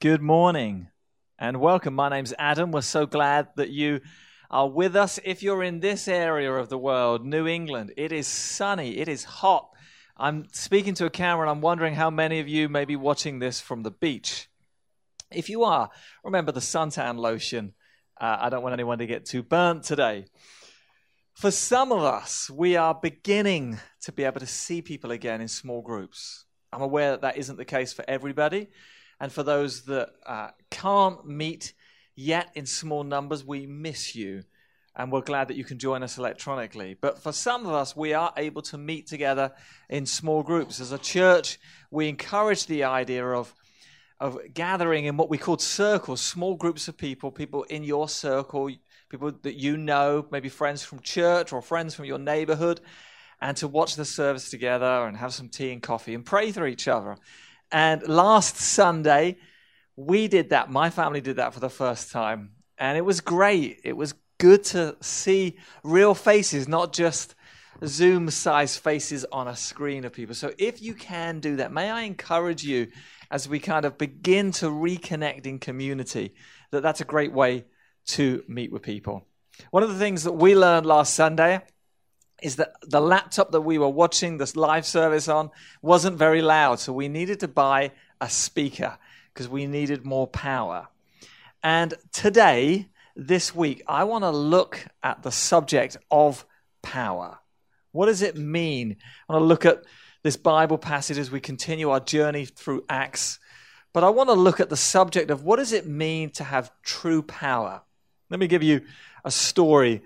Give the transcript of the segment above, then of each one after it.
Good morning and welcome. My name's Adam. We're so glad that you are with us. If you're in this area of the world, New England, it is sunny, it is hot. I'm speaking to a camera and I'm wondering how many of you may be watching this from the beach. If you are, remember the suntan lotion. Uh, I don't want anyone to get too burnt today. For some of us, we are beginning to be able to see people again in small groups. I'm aware that that isn't the case for everybody. And for those that uh, can't meet yet in small numbers, we miss you. And we're glad that you can join us electronically. But for some of us, we are able to meet together in small groups. As a church, we encourage the idea of, of gathering in what we call circles, small groups of people, people in your circle, people that you know, maybe friends from church or friends from your neighborhood, and to watch the service together and have some tea and coffee and pray for each other. And last Sunday, we did that. My family did that for the first time. And it was great. It was good to see real faces, not just Zoom size faces on a screen of people. So if you can do that, may I encourage you as we kind of begin to reconnect in community that that's a great way to meet with people. One of the things that we learned last Sunday is that the laptop that we were watching this live service on wasn't very loud. So we needed to buy a speaker because we needed more power. And today, this week, I want to look at the subject of power. What does it mean? I want to look at this Bible passage as we continue our journey through Acts. But I want to look at the subject of what does it mean to have true power? Let me give you a story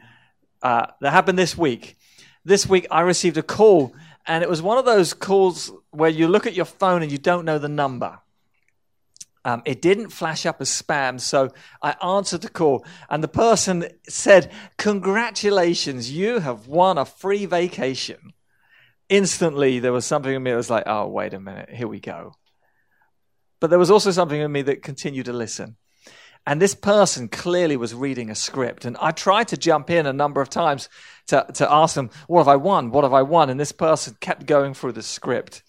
uh, that happened this week this week I received a call, and it was one of those calls where you look at your phone and you don't know the number. Um, it didn't flash up as spam, so I answered the call, and the person said, Congratulations, you have won a free vacation. Instantly, there was something in me that was like, Oh, wait a minute, here we go. But there was also something in me that continued to listen. And this person clearly was reading a script. And I tried to jump in a number of times to, to ask them, What have I won? What have I won? And this person kept going through the script.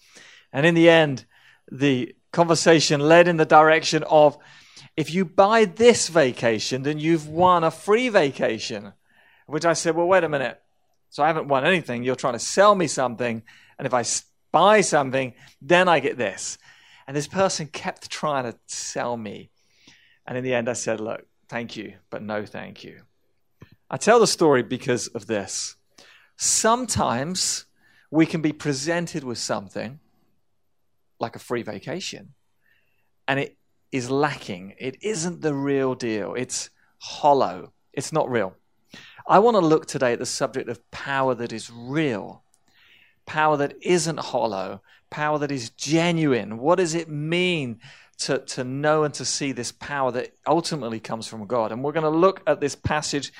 And in the end, the conversation led in the direction of if you buy this vacation, then you've won a free vacation. Which I said, Well, wait a minute. So I haven't won anything. You're trying to sell me something. And if I buy something, then I get this. And this person kept trying to sell me and in the end, I said, Look, thank you, but no thank you. I tell the story because of this. Sometimes we can be presented with something like a free vacation, and it is lacking. It isn't the real deal, it's hollow, it's not real. I want to look today at the subject of power that is real, power that isn't hollow, power that is genuine. What does it mean to, to know and to see this power that ultimately comes from God. And we're going to look at this passage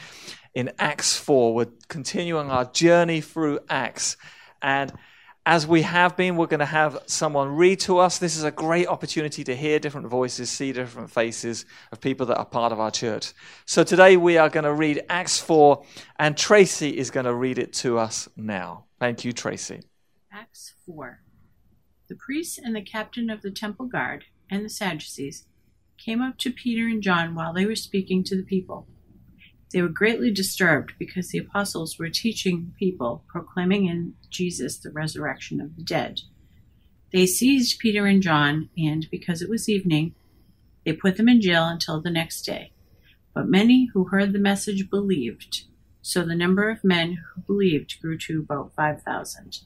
in Acts 4. We're continuing our journey through Acts. And as we have been, we're going to have someone read to us. This is a great opportunity to hear different voices, see different faces of people that are part of our church. So today we are going to read Acts 4, and Tracy is going to read it to us now. Thank you, Tracy. Acts 4. The priests and the captain of the temple guard and the Sadducees came up to Peter and John while they were speaking to the people. They were greatly disturbed because the apostles were teaching the people, proclaiming in Jesus the resurrection of the dead. They seized Peter and John, and because it was evening, they put them in jail until the next day. But many who heard the message believed, so the number of men who believed grew to about 5,000.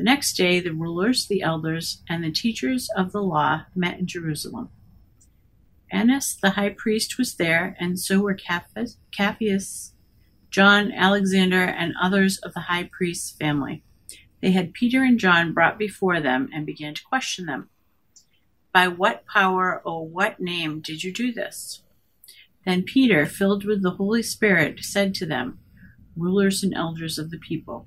The next day, the rulers, the elders, and the teachers of the law met in Jerusalem. Annas the high priest was there, and so were Caiaphas, John, Alexander, and others of the high priest's family. They had Peter and John brought before them and began to question them. By what power or what name did you do this? Then Peter, filled with the Holy Spirit, said to them, Rulers and elders of the people,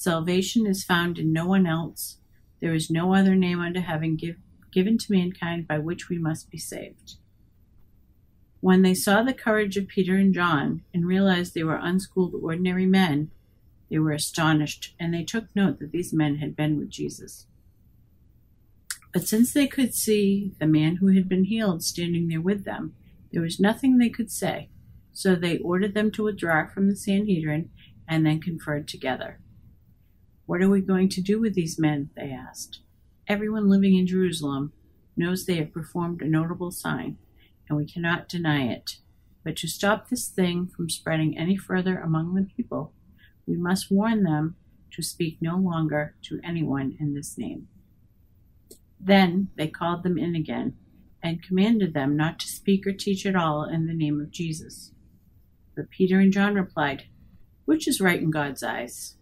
Salvation is found in no one else. There is no other name under heaven give, given to mankind by which we must be saved. When they saw the courage of Peter and John and realized they were unschooled, ordinary men, they were astonished, and they took note that these men had been with Jesus. But since they could see the man who had been healed standing there with them, there was nothing they could say. So they ordered them to withdraw from the Sanhedrin and then conferred together. What are we going to do with these men? They asked. Everyone living in Jerusalem knows they have performed a notable sign, and we cannot deny it. But to stop this thing from spreading any further among the people, we must warn them to speak no longer to anyone in this name. Then they called them in again and commanded them not to speak or teach at all in the name of Jesus. But Peter and John replied, Which is right in God's eyes?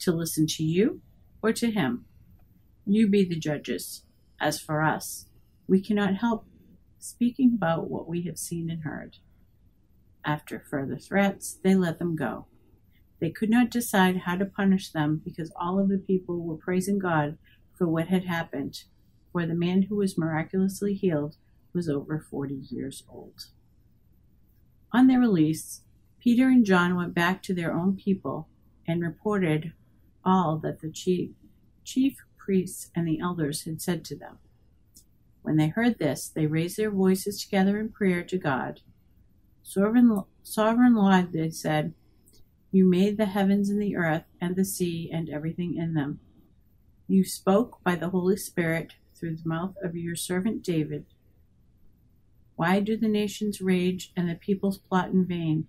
To listen to you or to him? You be the judges. As for us, we cannot help speaking about what we have seen and heard. After further threats, they let them go. They could not decide how to punish them because all of the people were praising God for what had happened, for the man who was miraculously healed was over 40 years old. On their release, Peter and John went back to their own people and reported all that the chief, chief priests and the elders had said to them. When they heard this, they raised their voices together in prayer to God. Sovereign, sovereign Lord, they said, you made the heavens and the earth and the sea and everything in them. You spoke by the Holy Spirit through the mouth of your servant David. Why do the nations rage and the peoples plot in vain?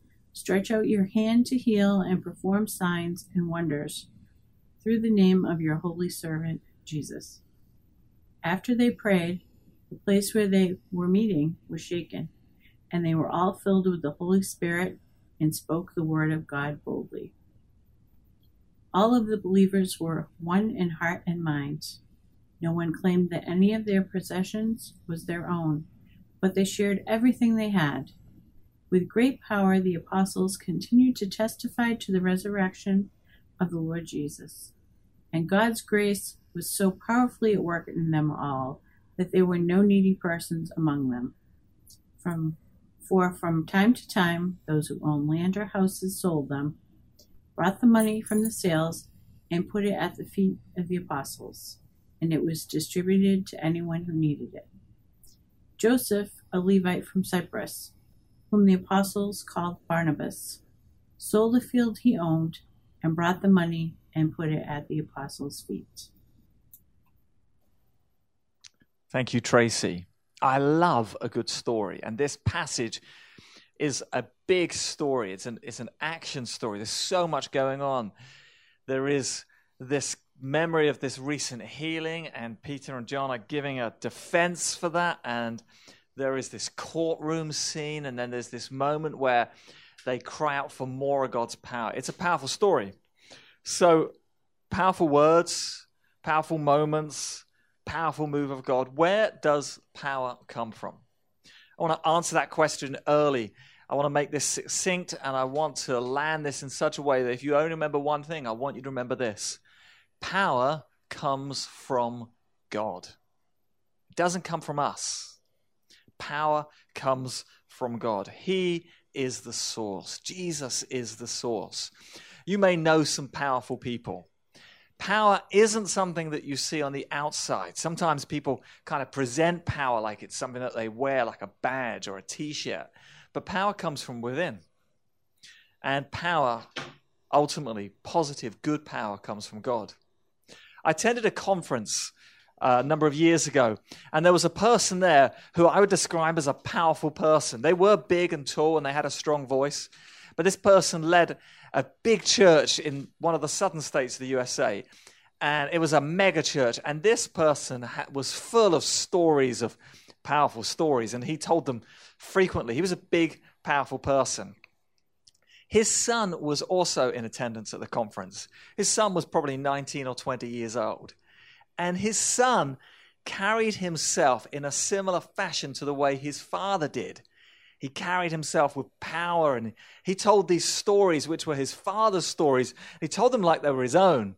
Stretch out your hand to heal and perform signs and wonders through the name of your holy servant Jesus. After they prayed, the place where they were meeting was shaken, and they were all filled with the Holy Spirit and spoke the word of God boldly. All of the believers were one in heart and mind. No one claimed that any of their possessions was their own, but they shared everything they had. With great power, the apostles continued to testify to the resurrection of the Lord Jesus. And God's grace was so powerfully at work in them all that there were no needy persons among them. From, for from time to time, those who owned land or houses sold them brought the money from the sales, and put it at the feet of the apostles, and it was distributed to anyone who needed it. Joseph, a Levite from Cyprus, whom the apostles called Barnabas, sold a field he owned and brought the money and put it at the apostles' feet. Thank you, Tracy. I love a good story, and this passage is a big story. It's an it's an action story. There's so much going on. There is this memory of this recent healing, and Peter and John are giving a defense for that. And there is this courtroom scene, and then there's this moment where they cry out for more of God's power. It's a powerful story. So, powerful words, powerful moments, powerful move of God. Where does power come from? I want to answer that question early I want to make this succinct and I want to land this in such a way that if you only remember one thing, I want you to remember this power comes from God, it doesn't come from us. Power comes from God. He is the source, Jesus is the source. You may know some powerful people. Power isn't something that you see on the outside. Sometimes people kind of present power like it's something that they wear, like a badge or a t shirt. But power comes from within. And power, ultimately, positive, good power, comes from God. I attended a conference a number of years ago. And there was a person there who I would describe as a powerful person. They were big and tall and they had a strong voice. But this person led a big church in one of the southern states of the USA. And it was a mega church. And this person was full of stories, of powerful stories. And he told them frequently. He was a big, powerful person. His son was also in attendance at the conference. His son was probably 19 or 20 years old. And his son carried himself in a similar fashion to the way his father did. He carried himself with power and he told these stories, which were his father's stories. He told them like they were his own.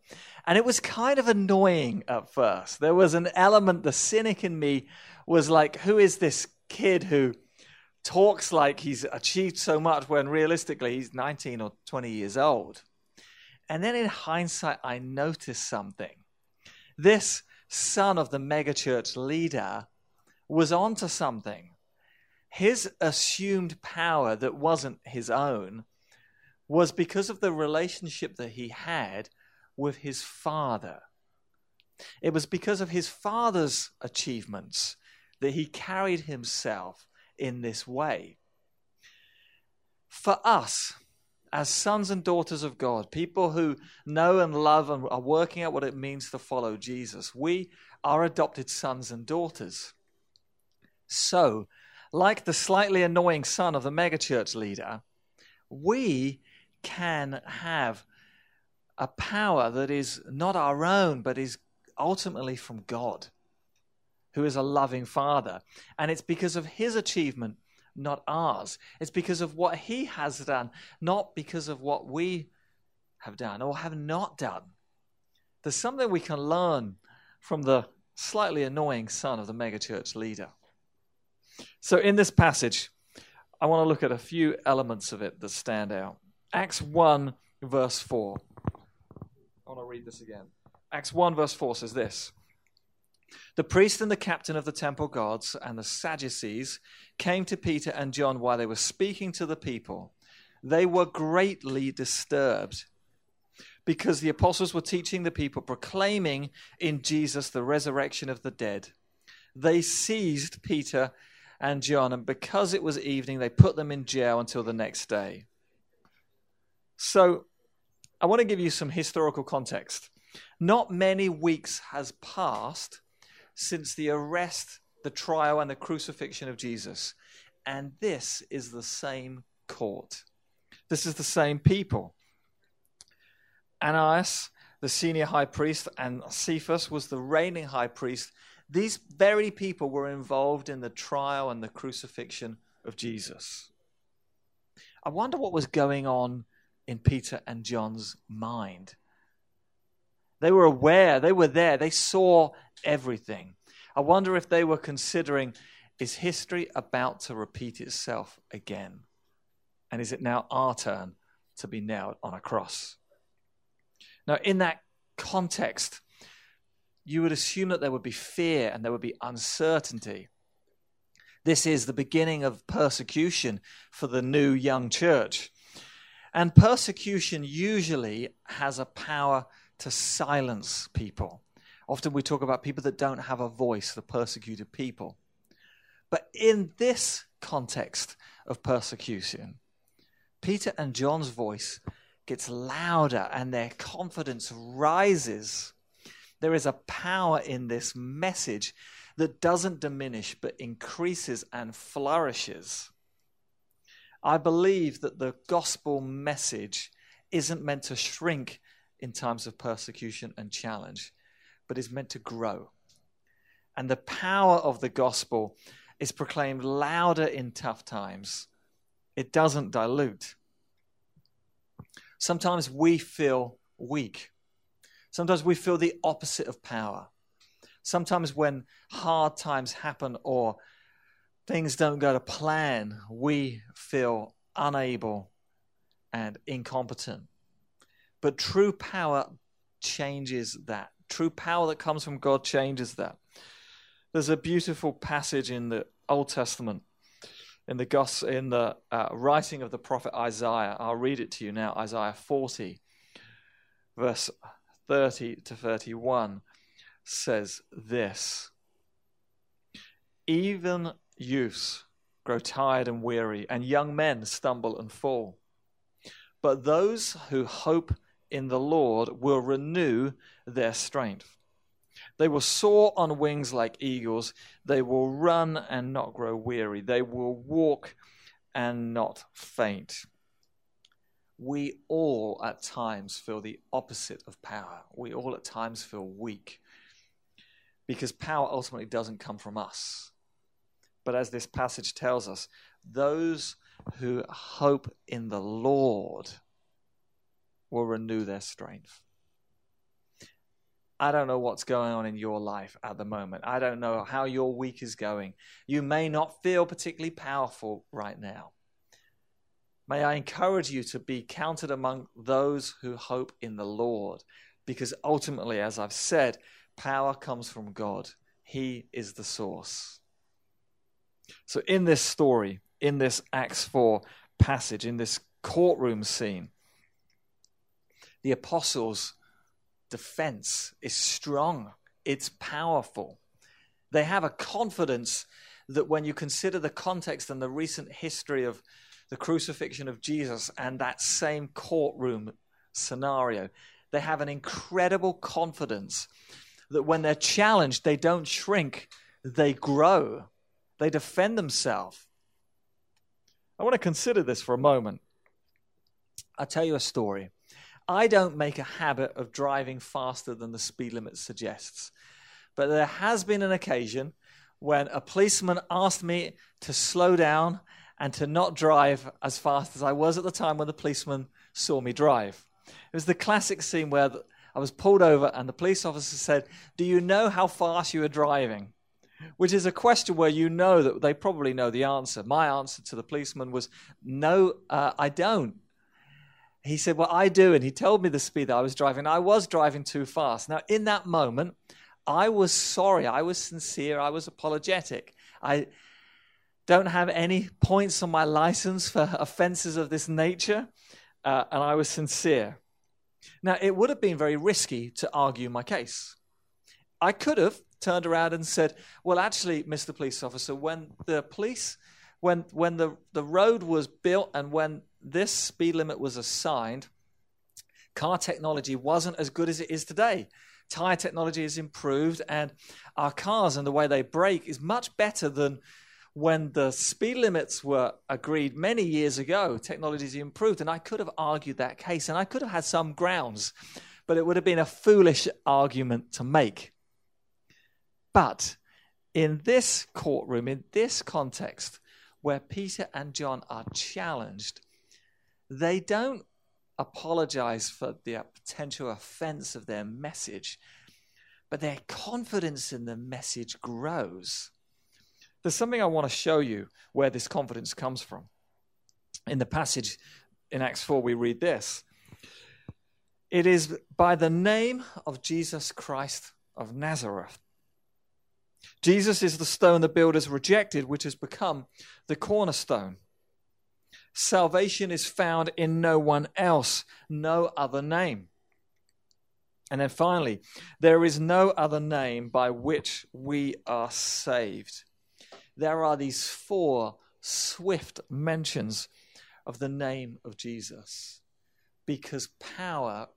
And it was kind of annoying at first. There was an element, the cynic in me was like, who is this kid who talks like he's achieved so much when realistically he's 19 or 20 years old? And then in hindsight, I noticed something. This son of the megachurch leader was onto something his assumed power that wasn't his own was because of the relationship that he had with his father. It was because of his father's achievements that he carried himself in this way. For us, as sons and daughters of God, people who know and love and are working out what it means to follow Jesus, we are adopted sons and daughters. So, like the slightly annoying son of the megachurch leader, we can have a power that is not our own, but is ultimately from God, who is a loving father. And it's because of his achievement, not ours. It's because of what he has done, not because of what we have done or have not done. There's something we can learn from the slightly annoying son of the megachurch leader. So, in this passage, I want to look at a few elements of it that stand out. Acts 1, verse 4. I want to read this again. Acts 1, verse 4 says this The priest and the captain of the temple guards and the Sadducees came to Peter and John while they were speaking to the people. They were greatly disturbed because the apostles were teaching the people, proclaiming in Jesus the resurrection of the dead. They seized Peter and John, and because it was evening, they put them in jail until the next day. So, I want to give you some historical context. Not many weeks has passed since the arrest, the trial, and the crucifixion of Jesus. And this is the same court. This is the same people. Ananias, the senior high priest, and Cephas was the reigning high priest these very people were involved in the trial and the crucifixion of Jesus. I wonder what was going on in Peter and John's mind. They were aware, they were there, they saw everything. I wonder if they were considering is history about to repeat itself again? And is it now our turn to be nailed on a cross? Now, in that context, you would assume that there would be fear and there would be uncertainty. This is the beginning of persecution for the new young church. And persecution usually has a power to silence people. Often we talk about people that don't have a voice, the persecuted people. But in this context of persecution, Peter and John's voice gets louder and their confidence rises there is a power in this message that doesn't diminish but increases and flourishes. I believe that the gospel message isn't meant to shrink in times of persecution and challenge, but is meant to grow. And the power of the gospel is proclaimed louder in tough times. It doesn't dilute. Sometimes we feel weak. Sometimes we feel the opposite of power. Sometimes when hard times happen or things don't go to plan, we feel unable and incompetent. But true power changes that. True power that comes from God changes that. There's a beautiful passage in the Old Testament, in the in the uh, writing of the prophet Isaiah. I'll read it to you now. Isaiah 40, verse 30 to 31. says this Even youths grow tired and weary, and young men stumble and fall. But those who hope in the Lord will renew their strength. They will soar on wings like eagles. They will run and not grow weary. They will walk and not faint. We all at times feel the opposite of power. We all at times feel weak because power ultimately doesn't come from us. But as this passage tells us, those who hope in the Lord will renew their strength. I don't know what's going on in your life at the moment. I don't know how your week is going. You may not feel particularly powerful right now. May I encourage you to be counted among those who hope in the Lord, because ultimately, as I've said, power comes from God. He is the source. So, in this story, in this Acts 4 passage, in this courtroom scene, the apostles' defense is strong, it's powerful. They have a confidence that when you consider the context and the recent history of the crucifixion of Jesus and that same courtroom scenario, they have an incredible confidence that when they're challenged, they don't shrink, they grow, they defend themselves. I want to consider this for a moment. I'll tell you a story. I don't make a habit of driving faster than the speed limit suggests, but there has been an occasion when a policeman asked me to slow down and to not drive as fast as I was at the time when the policeman saw me drive. It was the classic scene where I was pulled over and the police officer said, Do you know how fast you are driving? Which is a question where you know that they probably know the answer. My answer to the policeman was, No, uh, I don't he said, Well, I do. And he told me the speed that I was driving. I was driving too fast. Now, in that moment, I was sorry. I was sincere. I was apologetic. I don't have any points on my license for offenses of this nature. Uh, and I was sincere. Now, it would have been very risky to argue my case. I could have turned around and said, Well, actually, Mr. Police Officer, when the police, when, when the, the road was built and when this speed limit was assigned, car technology wasn't as good as it is today. Tire technology has improved, and our cars and the way they brake is much better than when the speed limits were agreed many years ago. Technology has improved, and I could have argued that case, and I could have had some grounds, but it would have been a foolish argument to make. But in this courtroom, in this context, where Peter and John are challenged they don't apologize for the potential offense of their message, but their confidence in the message grows. There's something I want to show you where this confidence comes from. In the passage in Acts 4, we read this It is by the name of Jesus Christ of Nazareth. Jesus is the stone the builders rejected, which has become the cornerstone. Salvation is found in no one else, no other name. And then finally, there is no other name by which we are saved. There are these four swift mentions of the name of Jesus because power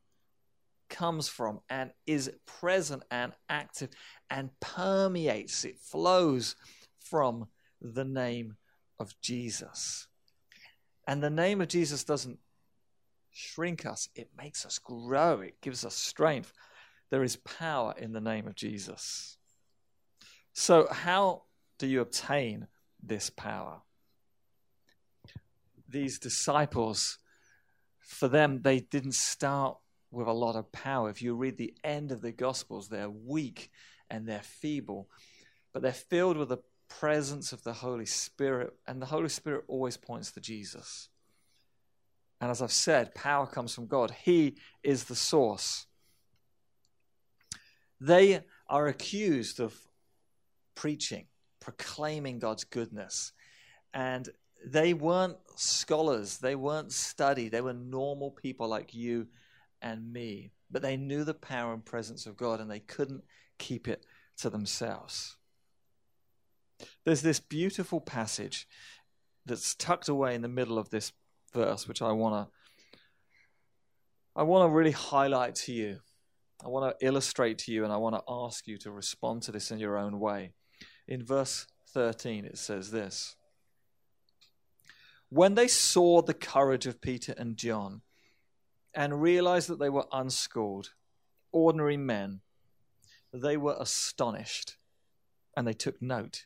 comes from and is present and active and permeates, it flows from the name of Jesus. And the name of Jesus doesn't shrink us, it makes us grow, it gives us strength. There is power in the name of Jesus. So, how do you obtain this power? These disciples, for them, they didn't start with a lot of power. If you read the end of the Gospels, they're weak and they're feeble, but they're filled with the presence of the Holy Spirit, and the Holy Spirit always points to Jesus. And as I've said, power comes from God, He is the source. They are accused of preaching, proclaiming God's goodness. And they weren't scholars, they weren't studied, they were normal people like you and me. But they knew the power and presence of God and they couldn't keep it to themselves. There's this beautiful passage that's tucked away in the middle of this verse, which I want to I want to really highlight to you. I want to illustrate to you, and I want to ask you to respond to this in your own way. In verse 13, it says this When they saw the courage of Peter and John and realized that they were unschooled, ordinary men, they were astonished and they took note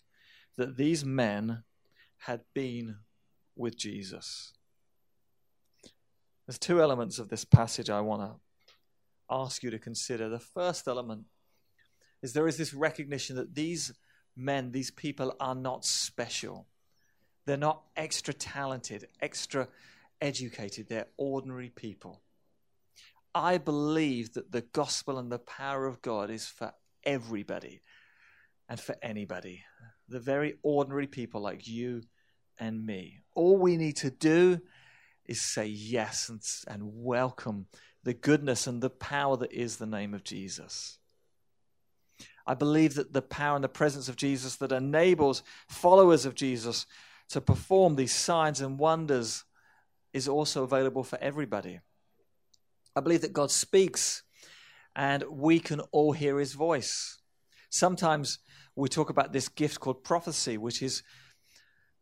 that these men had been with Jesus. There's two elements of this passage I want to ask you to consider. The first element is there is this recognition that these men, these people are not special. They're not extra talented, extra educated. They're ordinary people. I believe that the gospel and the power of God is for everybody and for anybody. The very ordinary people like you and me. All we need to do is say yes and, and welcome the goodness and the power that is the name of Jesus. I believe that the power and the presence of Jesus that enables followers of Jesus to perform these signs and wonders is also available for everybody. I believe that God speaks and we can all hear his voice. Sometimes we talk about this gift called prophecy, which is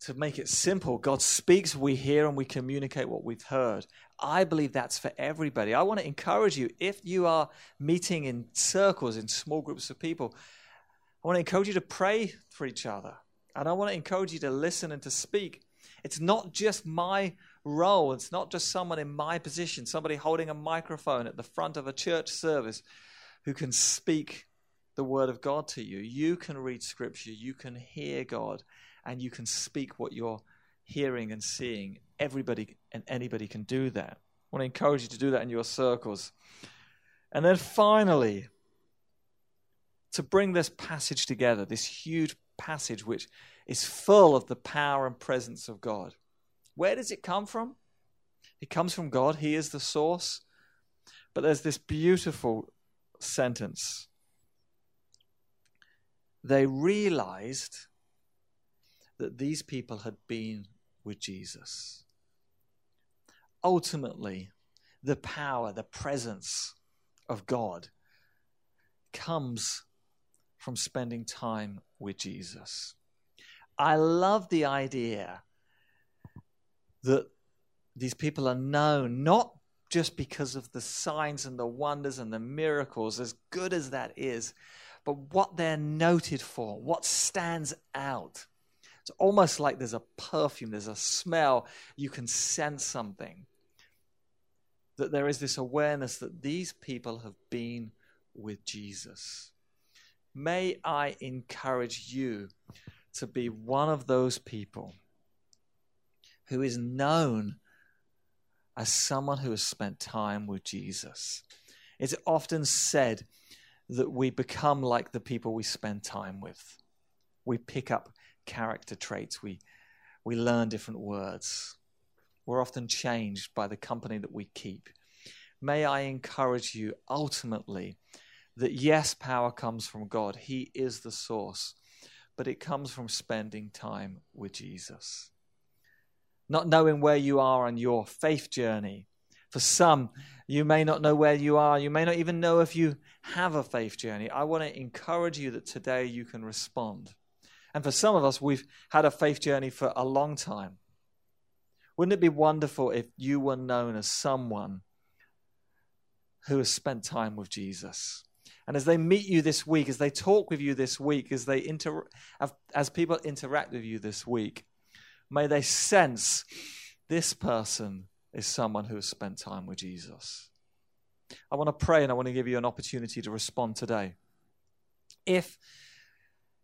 to make it simple, God speaks, we hear, and we communicate what we've heard. I believe that's for everybody. I want to encourage you, if you are meeting in circles, in small groups of people, I want to encourage you to pray for each other. And I want to encourage you to listen and to speak. It's not just my role, it's not just someone in my position, somebody holding a microphone at the front of a church service who can speak the word of God to you. You can read scripture, you can hear God and you can speak what you're hearing and seeing. Everybody and anybody can do that. I want to encourage you to do that in your circles. And then finally, to bring this passage together, this huge passage which is full of the power and presence of God. Where does it come from? It comes from God, He is the source. But there's this beautiful sentence. They realized that these people had been with Jesus. Ultimately, the power, the presence of God comes from spending time with Jesus. I love the idea that these people are known not just because of the signs and the wonders and the miracles, as good as that is, but what they're noted for, what stands out. It's almost like there's a perfume, there's a smell, you can sense something. That there is this awareness that these people have been with Jesus. May I encourage you to be one of those people who is known as someone who has spent time with Jesus. It's often said that we become like the people we spend time with. We pick up character traits. We, we learn different words. We're often changed by the company that we keep. May I encourage you ultimately that yes, power comes from God, He is the source, but it comes from spending time with Jesus. Not knowing where you are on your faith journey. For some, you may not know where you are. You may not even know if you have a faith journey. I want to encourage you that today you can respond. And for some of us, we've had a faith journey for a long time. Wouldn't it be wonderful if you were known as someone who has spent time with Jesus? And as they meet you this week, as they talk with you this week, as they inter- as people interact with you this week, may they sense this person is someone who has spent time with Jesus. I want to pray and I want to give you an opportunity to respond today. If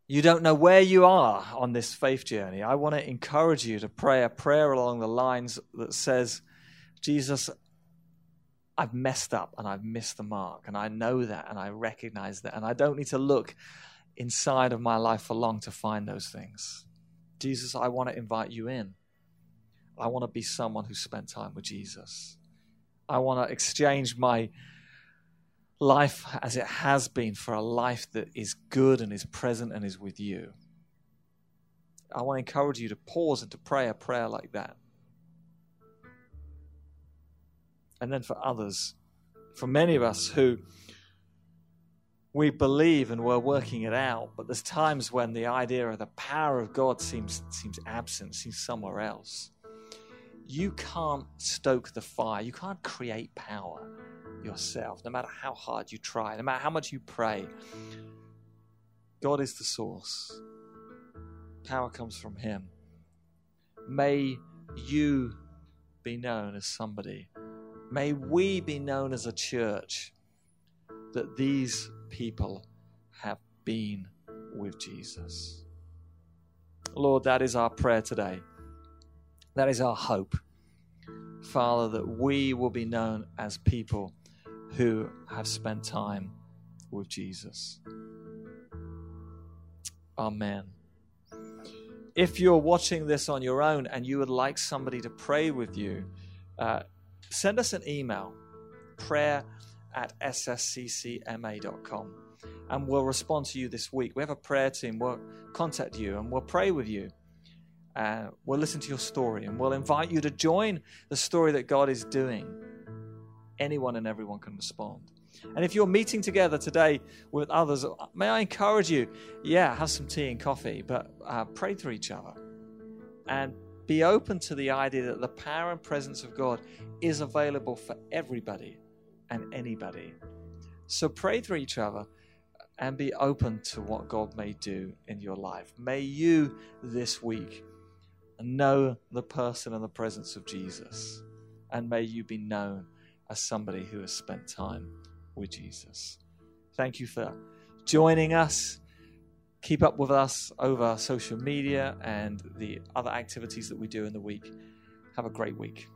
you don't know where you are on this faith journey, I want to encourage you to pray a prayer along the lines that says, Jesus, I've messed up and I've missed the mark, and I know that and I recognize that, and I don't need to look inside of my life for long to find those things. Jesus, I want to invite you in. I want to be someone who spent time with Jesus. I want to exchange my life as it has been for a life that is good and is present and is with you. I want to encourage you to pause and to pray a prayer like that. And then for others, for many of us who we believe and we're working it out, but there's times when the idea of the power of God seems seems absent, seems somewhere else. You can't stoke the fire. You can't create power yourself, no matter how hard you try, no matter how much you pray. God is the source. Power comes from Him. May you be known as somebody. May we be known as a church that these people have been with Jesus. Lord, that is our prayer today. That is our hope. Father, that we will be known as people who have spent time with Jesus. Amen. If you're watching this on your own and you would like somebody to pray with you, uh, send us an email prayer at ssccma.com and we'll respond to you this week. We have a prayer team, we'll contact you and we'll pray with you. Uh, we'll listen to your story and we'll invite you to join the story that God is doing. Anyone and everyone can respond. And if you're meeting together today with others, may I encourage you, yeah, have some tea and coffee, but uh, pray to each other and be open to the idea that the power and presence of God is available for everybody and anybody. So pray for each other and be open to what God may do in your life. May you this week know the person and the presence of Jesus, and may you be known as somebody who has spent time with Jesus. Thank you for joining us. Keep up with us over social media and the other activities that we do in the week. Have a great week.